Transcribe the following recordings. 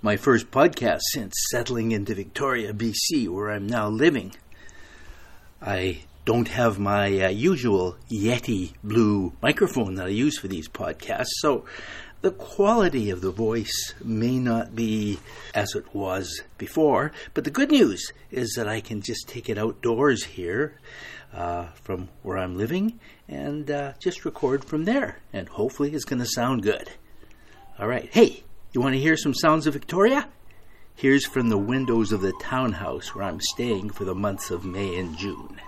my first podcast since settling into Victoria, BC, where I'm now living. I don't have my uh, usual Yeti blue microphone that I use for these podcasts, so the quality of the voice may not be as it was before. But the good news is that I can just take it outdoors here uh, from where I'm living and uh, just record from there, and hopefully it's going to sound good. All right, hey. You want to hear some sounds of Victoria? Here's from the windows of the townhouse where I'm staying for the months of May and June.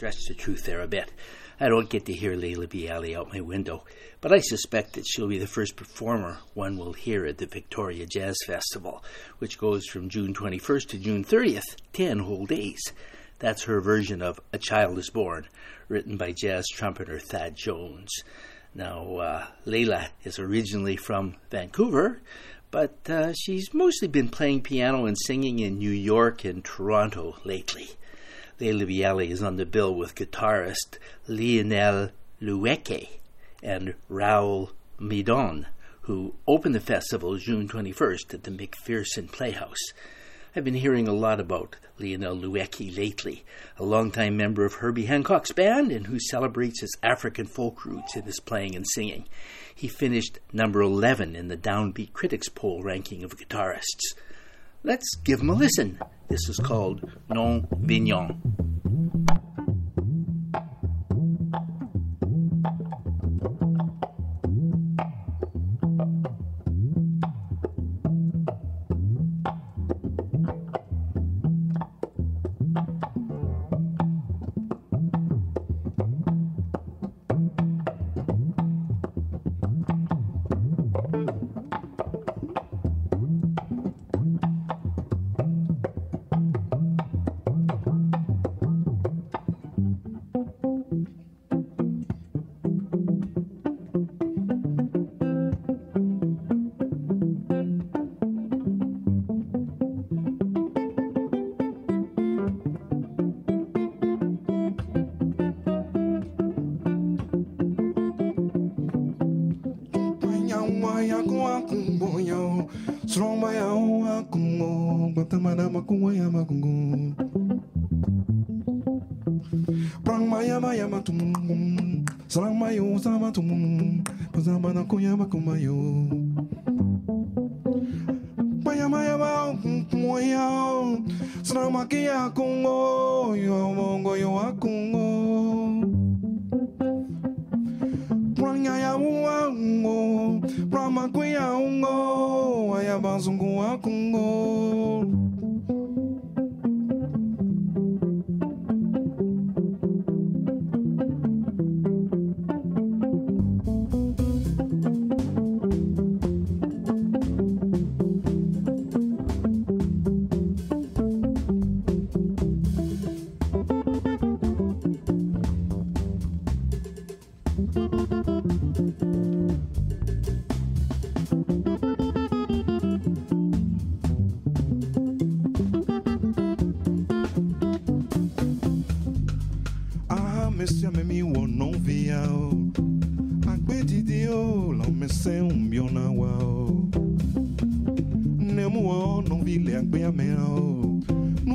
Stretch the truth there a bit. I don't get to hear Laila Biali out my window, but I suspect that she'll be the first performer one will hear at the Victoria Jazz Festival, which goes from June 21st to June 30th, 10 whole days. That's her version of A Child is Born, written by jazz trumpeter Thad Jones. Now, uh, Laila is originally from Vancouver, but uh, she's mostly been playing piano and singing in New York and Toronto lately. Biali is on the bill with guitarist Lionel Loueke and Raoul Midon, who opened the festival June 21st at the McPherson Playhouse. I've been hearing a lot about Lionel Loueke lately, a longtime member of Herbie Hancock's band and who celebrates his African folk roots in his playing and singing. He finished number 11 in the Downbeat Critics poll ranking of guitarists. Let's give him a listen. This is called Non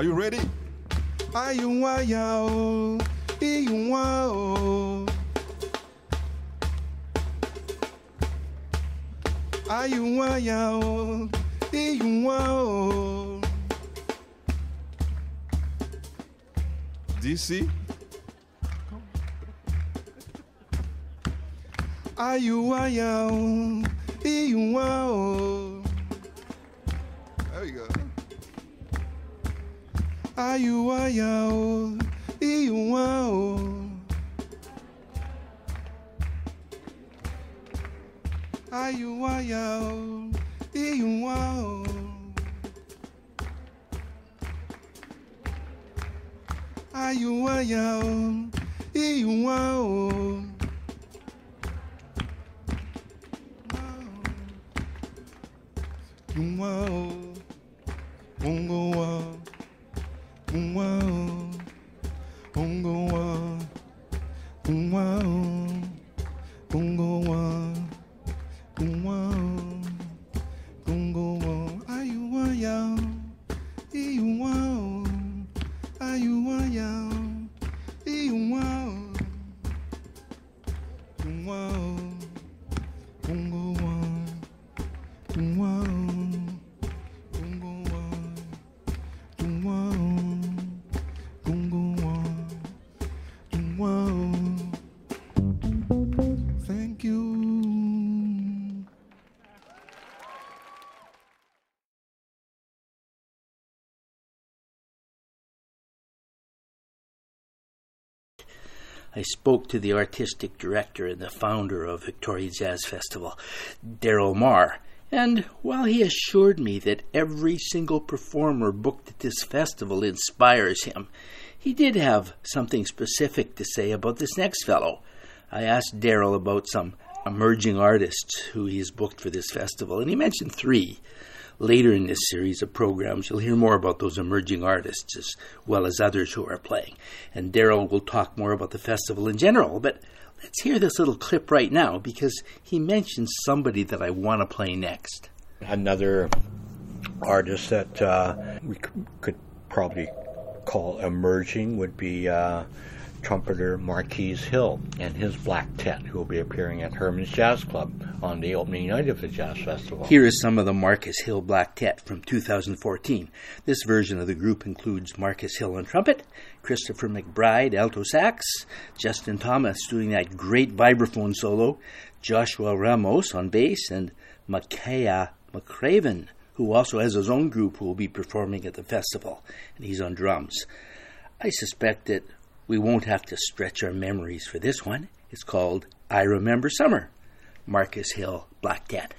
Are you ready? Are you wild? Are you wild? DC? Are you wild? There you go. Are you wild? Are you wild? Iuau. Aiuaiau. Iuau. Iuau. Bongo I spoke to the artistic director and the founder of Victoria Jazz Festival, Darryl Mar, and while he assured me that every single performer booked at this festival inspires him, he did have something specific to say about this next fellow. I asked Darryl about some emerging artists who he has booked for this festival, and he mentioned three. Later in this series of programs, you'll hear more about those emerging artists as well as others who are playing. And Darryl will talk more about the festival in general, but let's hear this little clip right now because he mentions somebody that I want to play next. Another artist that uh, we could probably call emerging would be uh, trumpeter Marquis Hill and his Blacktet, who will be appearing at Herman's Jazz Club on the opening night of the Jazz Festival. Here is some of the Marquis Hill Blacktet from 2014. This version of the group includes Marquis Hill on trumpet, Christopher McBride alto sax, Justin Thomas doing that great vibraphone solo, Joshua Ramos on bass, and Makaya McCraven, who also has his own group who will be performing at the festival, and he's on drums. I suspect that we won't have to stretch our memories for this one. It's called I Remember Summer. Marquis Hill Black Cat.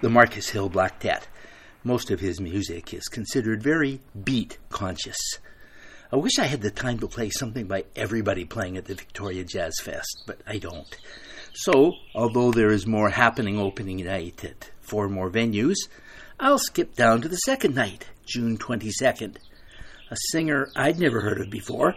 The Marquis Hill Blacktet. Most of his music is considered very beat conscious. I wish I had the time to play something by everybody playing at the Victoria Jazz Fest, but I don't. So, although there is more happening opening night at four more venues, I'll skip down to the second night, June 22nd. A singer I'd never heard of before,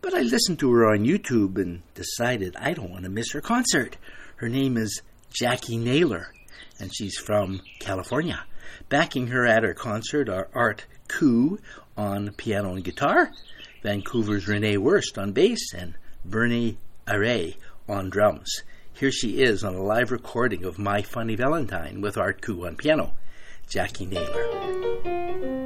but I listened to her on YouTube and decided I don't want to miss her concert. Her name is Jackie Naylor and she's from California. Backing her at her concert are Art Khu on piano and guitar, Vancouver's René Worst on bass, and Bernie Arai on drums. Here she is on a live recording of My Funny Valentine with Art Khu on piano, Jackie Naylor.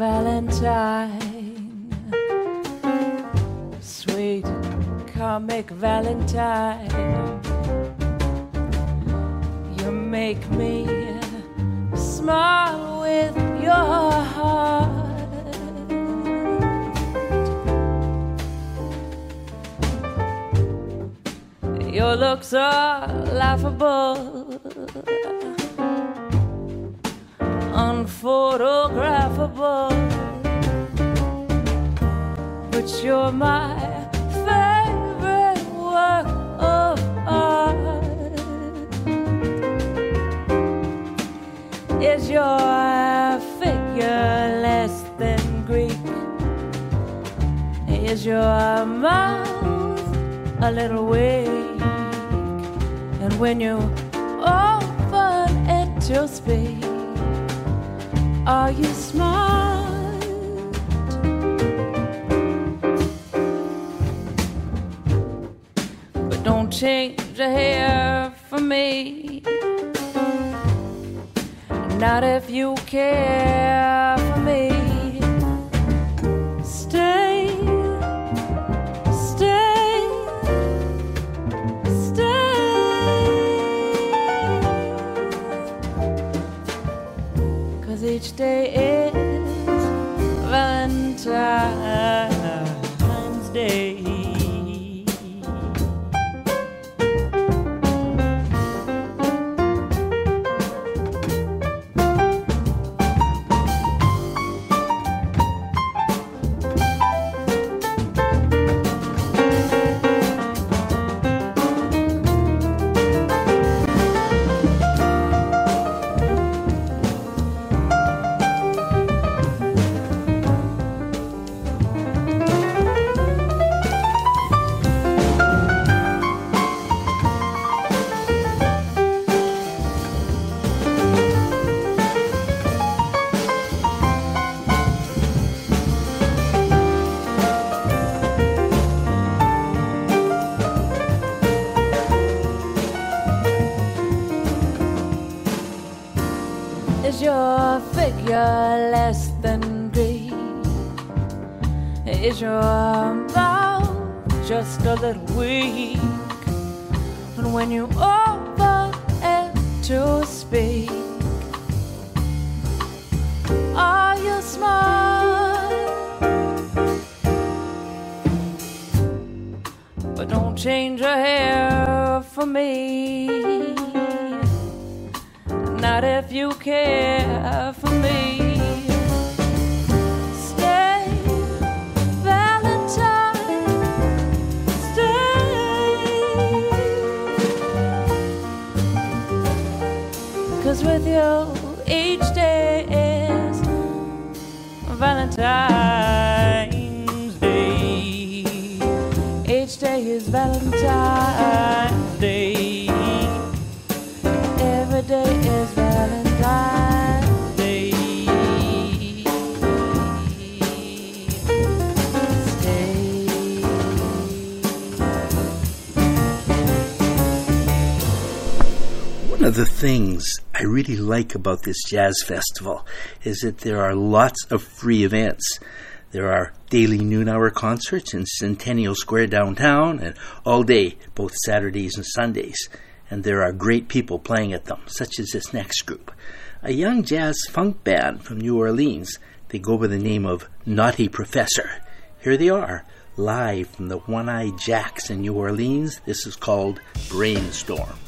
Valentine, sweet comic Valentine. You make me smile with your heart. Your looks are laughable unphotographable. But you're my favorite work of art. Is your figure less than Greek? Is your mouth a little weak? And when you open it to speak, are you smart? But don't change a hair for me. Not if you care Cause like about this jazz festival is that there are lots of free events. There are daily noon hour concerts in Centennial Square downtown and all day, both Saturdays and Sundays. And there are great people playing at them, such as this next group. A young jazz funk band from New Orleans. They go by the name of Naughty Professor. Here they are, live from the One Eye Jacks in New Orleans. This is called Brainstorm.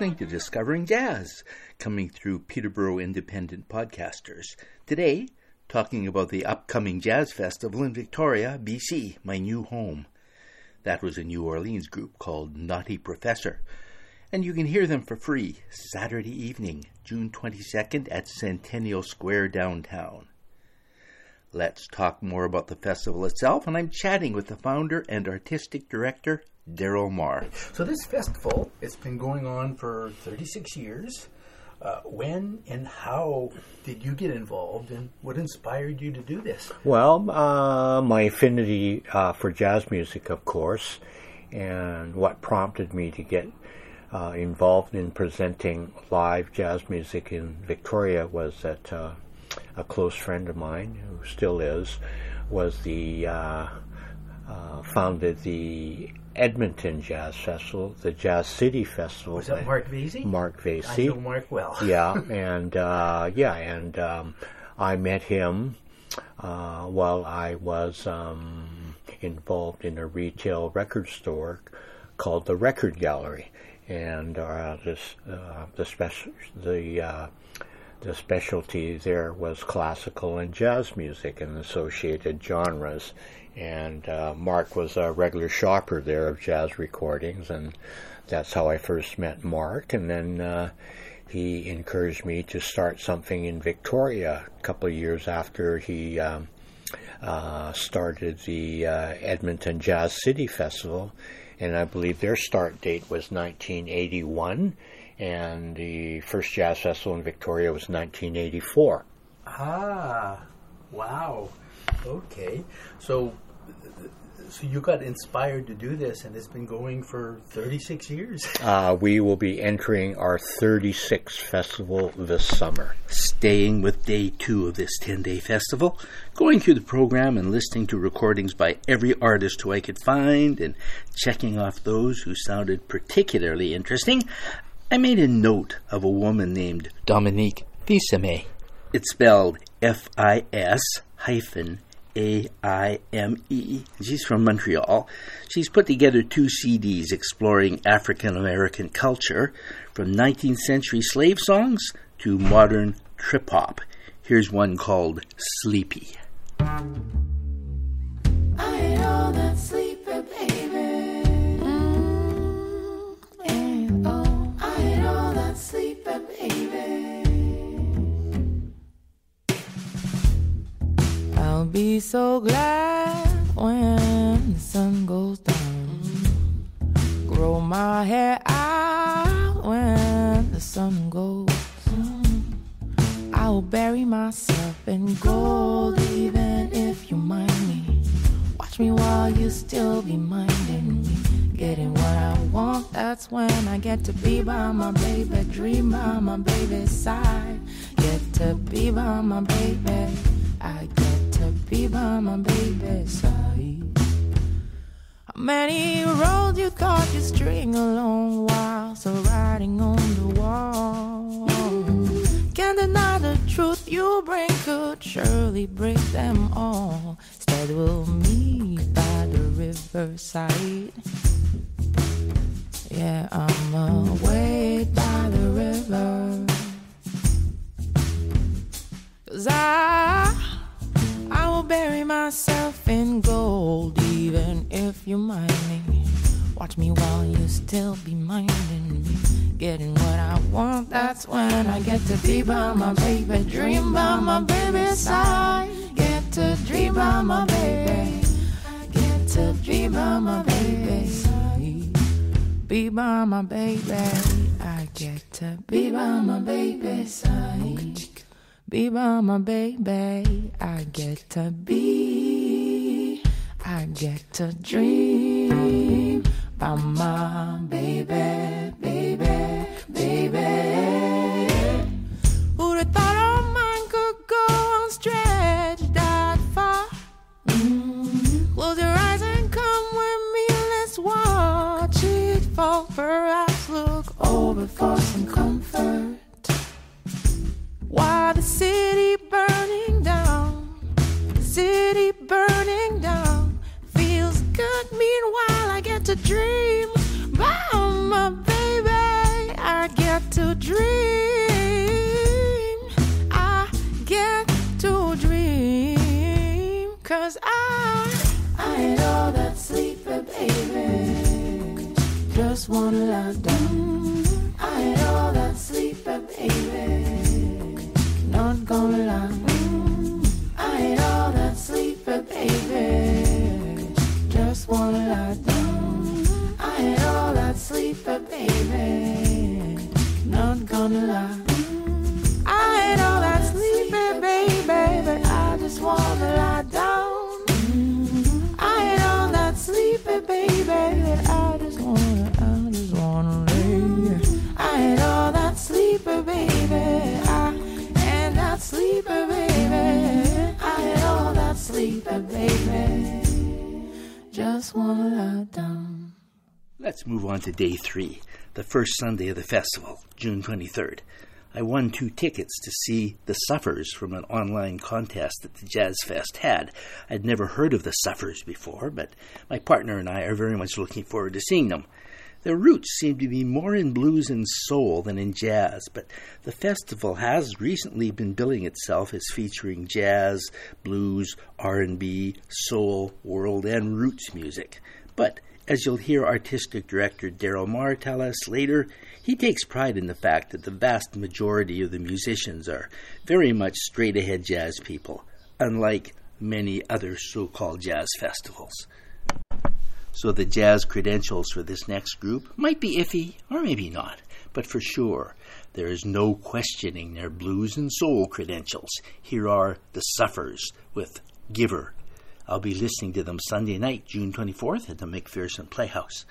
Listening to Discovering Jazz, coming through Peterborough Independent Podcasters. Today, talking about the upcoming Jazz Festival in Victoria, BC, my new home. That was a New Orleans group called Naughty Professor. And you can hear them for free Saturday evening, June 22nd at Centennial Square downtown. Let's talk more about the festival itself, and I'm chatting with the founder and artistic director, Darryl Mar. So this festival, it's been going on for 36 years. Uh, when and how did you get involved, and what inspired you to do this? Well, uh, my affinity uh, for jazz music, of course, and what prompted me to get uh, involved in presenting live jazz music in Victoria was that uh, a close friend of mine, who still is, was the uh, uh, founded the Edmonton Jazz Festival, the Jazz City Festival. Was that Mark Vasey? Mark Vasey. I know Mark well. yeah, and uh, yeah, and um, I met him uh, while I was um, involved in a retail record store called the Record Gallery, and uh, this uh, the special the uh, the specialty there was classical and jazz music and associated genres. And uh, Mark was a regular shopper there of jazz recordings, and that's how I first met Mark. And then uh, he encouraged me to start something in Victoria a couple of years after he um, uh, started the uh, Edmonton Jazz City Festival. And I believe their start date was 1981 and the first jazz festival in Victoria was 1984. Ah, wow. Okay. So so you got inspired to do this and it's been going for 36 years. Uh, we will be entering our 36th festival this summer. Staying with day two of this 10 day festival, going through the program and listening to recordings by every artist who I could find and checking off those who sounded particularly interesting, I made a note of a woman named Dominique Fils-Aimé. It's spelled F I S hyphen A I M E. She's from Montreal. She's put together two CDs exploring African American culture from 19th century slave songs to modern trip hop. Here's one called Sleepy. I ain't all that sleepy, I'll be so glad when the sun goes down. Grow my hair out when the sun goes. I'll bury myself in gold even if you mind me. Watch me while you still be minding me. Getting what I want, that's when I get to be by my baby. Dream by my baby's side. Get to be by my baby. I get to be by my baby's side. How many roads you thought you string along while so riding on the wall? Can't deny the truth you bring could surely break them all. Instead, we'll meet by the riverside. Yeah, I'm away by the river. Cause I, I will bury myself in gold, even if you mind me. Watch me while you still be minding me. Getting what I want, that's when I get to be by my baby. Dream by my baby's side. Get to dream by my baby. Get to be by my side. Be by my baby. I get to be by my baby's side. Be by my baby. I get to be. I get to dream by my baby, baby, baby. Who'd have thought our mind could go on over, eyes look over for some comfort. Why the city burning down? City burning down feels good. Meanwhile, I get to dream about my baby. I get to dream. I get to dream. Cause I, I ain't all that sleeping, baby just wanna lie down. On to day three, the first Sunday of the festival, June 23rd. I won two tickets to see the Suffers from an online contest that the Jazz Fest had. I'd never heard of the Suffers before, but my partner and I are very much looking forward to seeing them. Their roots seem to be more in blues and soul than in jazz, but the festival has recently been billing itself as featuring jazz, blues, R&B, soul, world and roots music. But as you'll hear artistic director Darryl Mar tell us later, he takes pride in the fact that the vast majority of the musicians are very much straight ahead jazz people, unlike many other so called jazz festivals. So the jazz credentials for this next group might be iffy, or maybe not, but for sure, there is no questioning their blues and soul credentials. Here are the Suffers with Giver. I'll be listening to them Sunday night, June 24th at the McPherson Playhouse.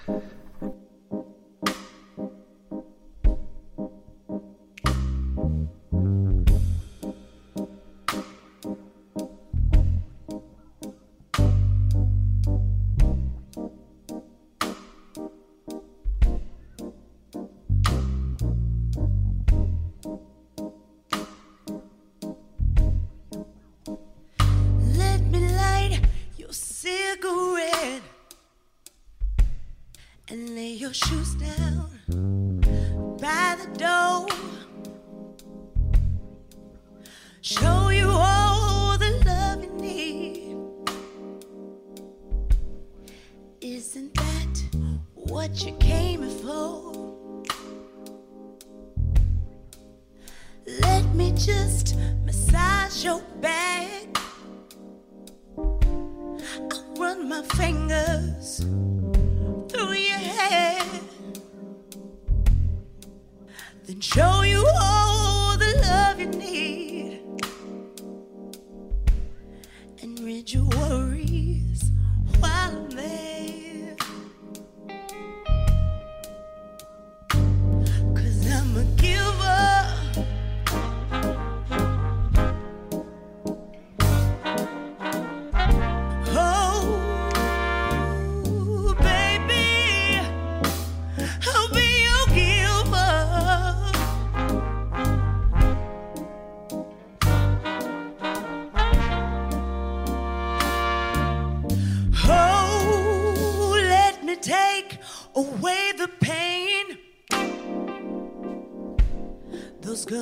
Your shoes down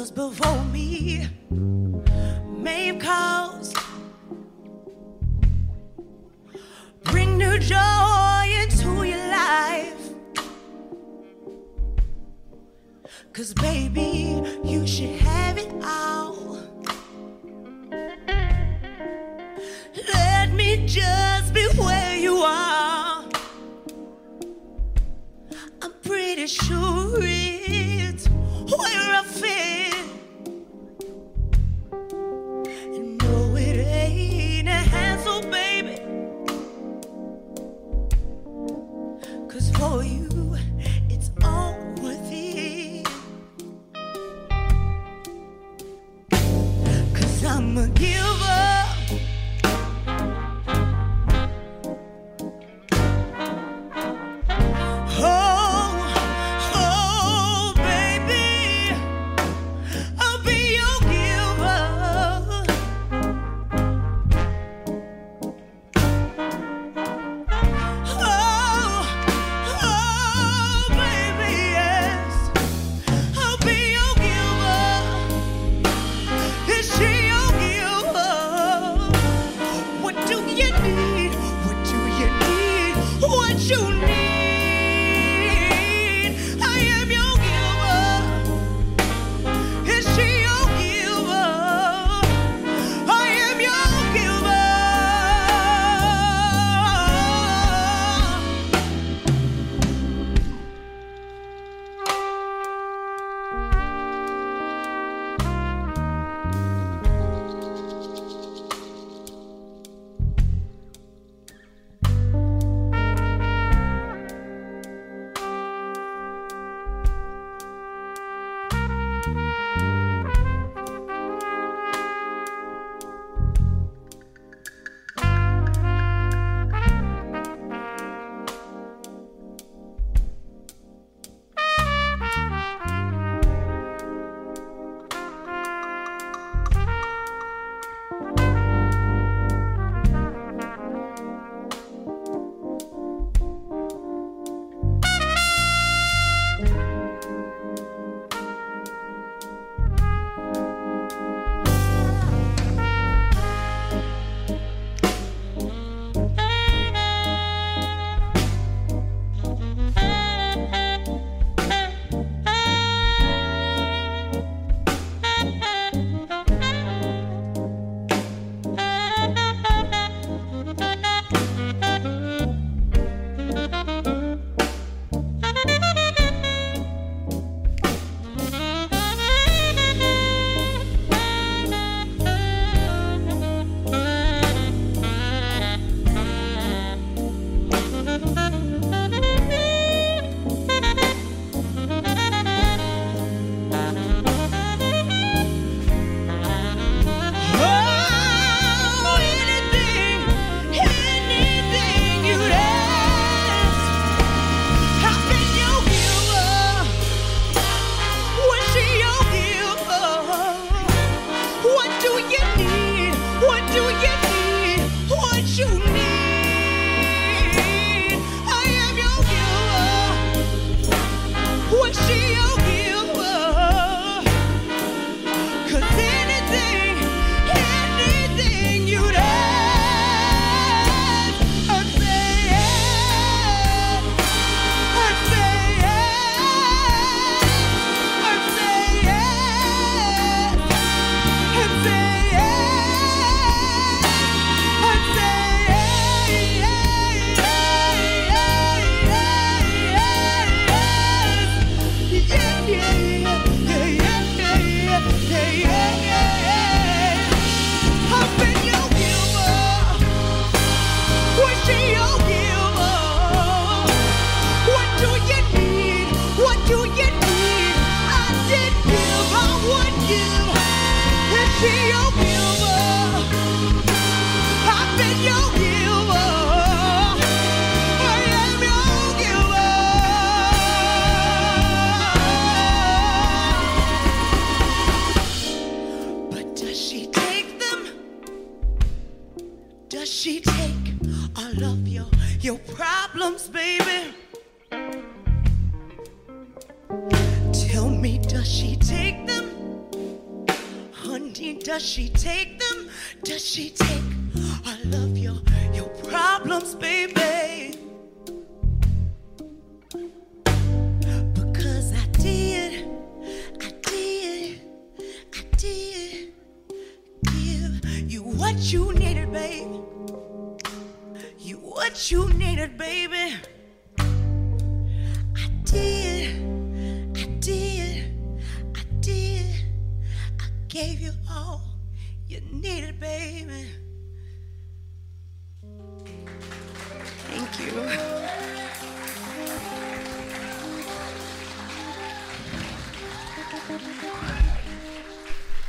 Girls before me may have bring new joy into your life. Cause baby, you should have it all. Let me just be where you are. I'm pretty sure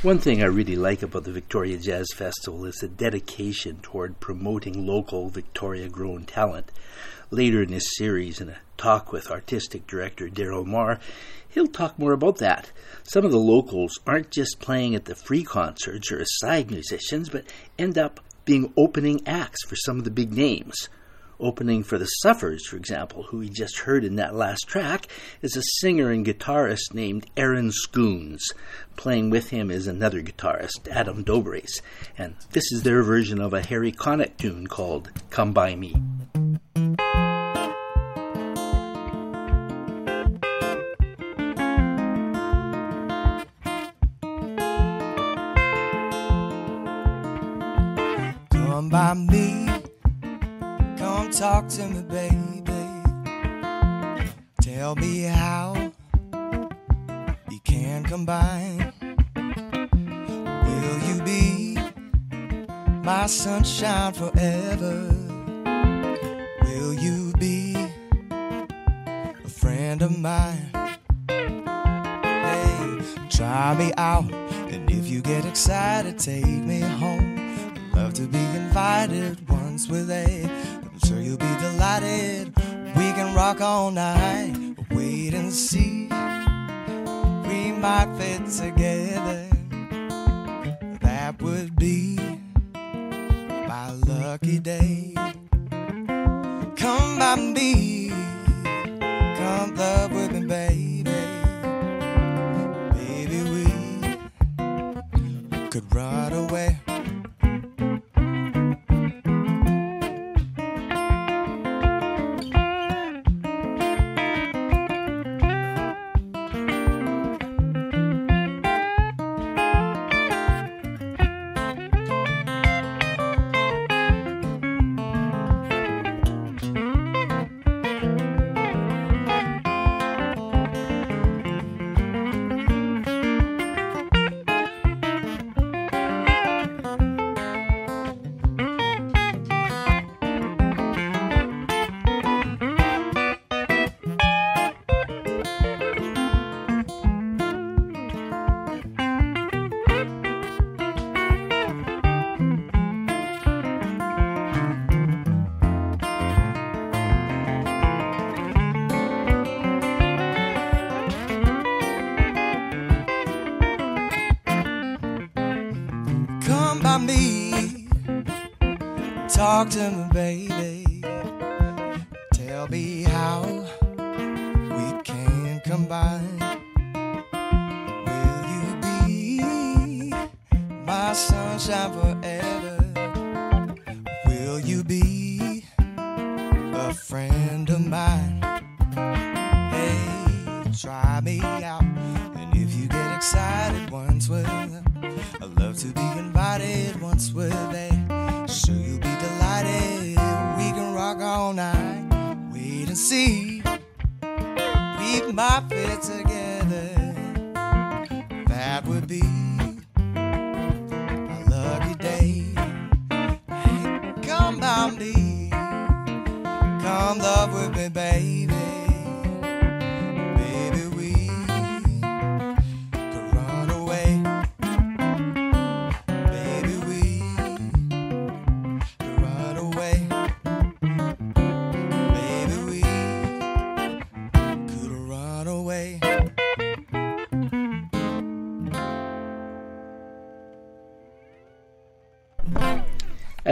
One thing I really like about the Victoria Jazz Festival is the dedication toward promoting local Victoria grown talent. Later in this series, in a talk with artistic director Darryl Mar, he'll talk more about that. Some of the locals aren't just playing at the free concerts or as side musicians, but end up being opening acts for some of the big names. Opening for the Suffers, for example, who we just heard in that last track, is a singer and guitarist named Aaron Scoons. Playing with him is another guitarist, Adam Dobres, and this is their version of a Harry Connick tune called Come By Me. Talk to me, baby. Tell me how you can combine. Will you be my sunshine forever? Will you be a friend of mine? Hey, try me out, and if you get excited, take me home. Love to be invited once with a. Sure you'll be delighted. We can rock all night. Wait and see. We might fit together. Talk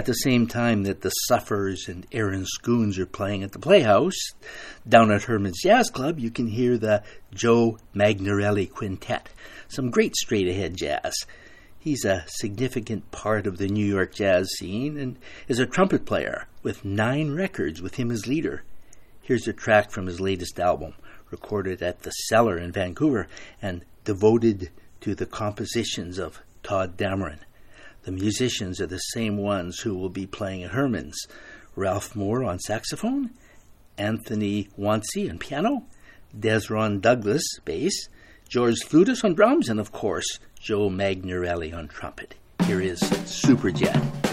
the same time that the Suffers and Aaron Schoons are playing at the Playhouse, down at Herman's Jazz Club, you can hear the Joe Magnarelli Quintet. Some great straight ahead jazz. He's a significant part of the New York jazz scene and is a trumpet player with nine records with him as leader. Here's a track from his latest album, recorded at the Cellar in Vancouver and devoted to the compositions of Tadd Dameron. The musicians are the same ones who will be playing at Herman's Ralph Moore on saxophone, Anthony Wonsey on piano, Dezron Douglas bass, George Fludas on drums, and of course, Joe Magnarelli on trumpet. Here is Superjet.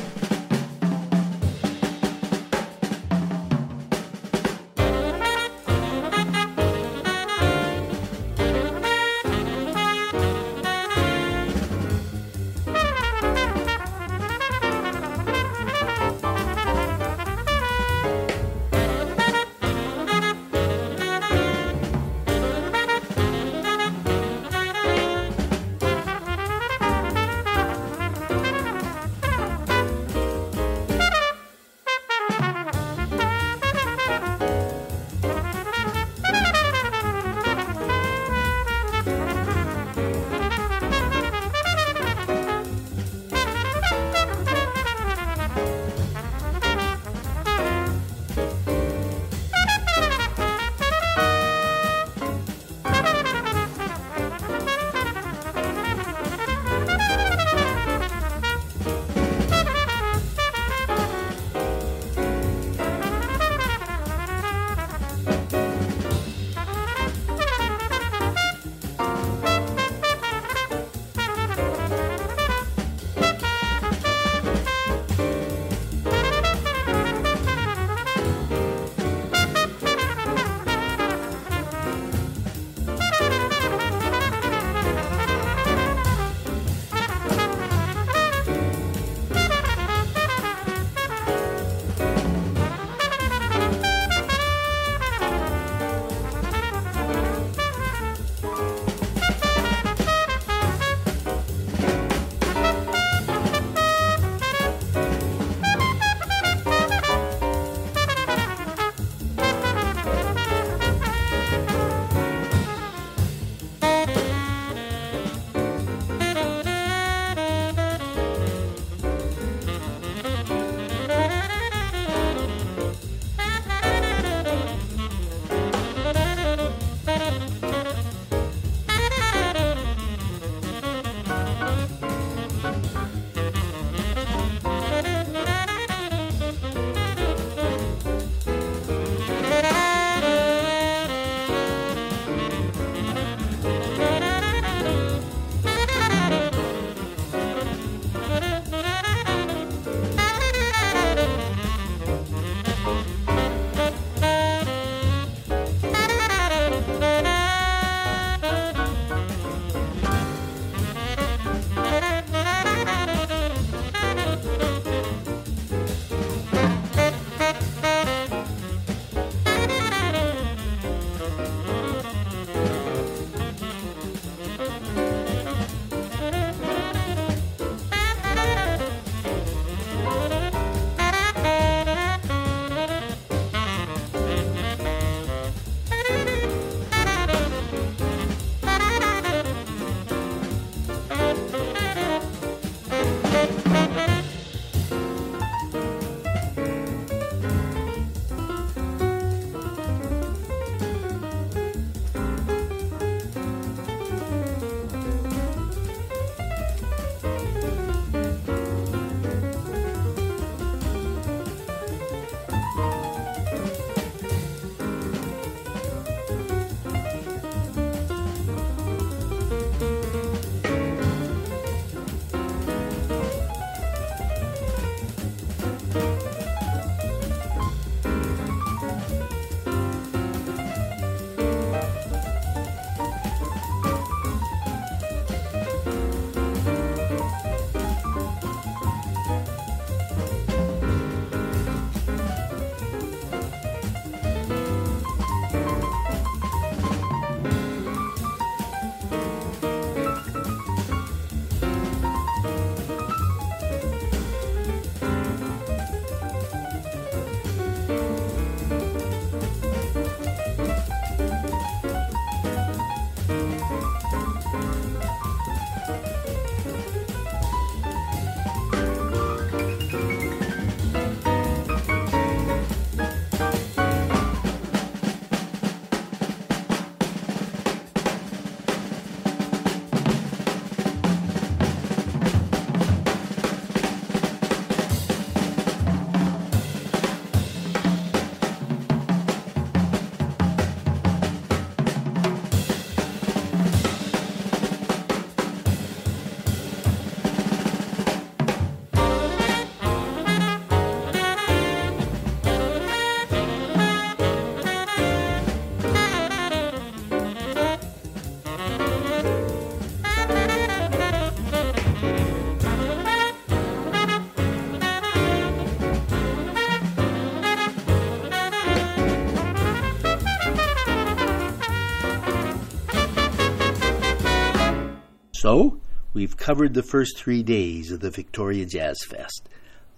So, we've covered the first three days of the Victoria Jazz Fest.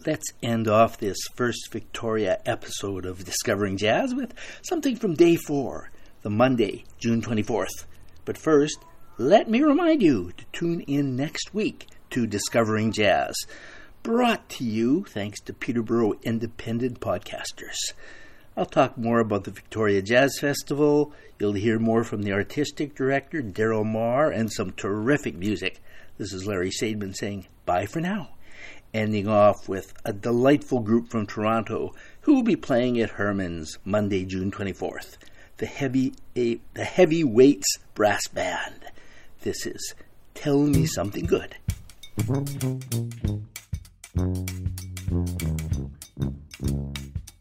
Let's end off this first Victoria episode of Discovering Jazz with something from day four, the Monday, June 24th. But first, let me remind you to tune in next week to Discovering Jazz, brought to you thanks to Peterborough Independent Podcasters. I'll talk more about the Victoria Jazz Festival. You'll hear more from the artistic director, Darryl Mar, and some terrific music. This is Larry Sadman saying bye for now. Ending off with a delightful group from Toronto who will be playing at Herman's Monday, June 24th. The Heavy, a, the heavy Weights Brass Band. This is Tell Me Something Good.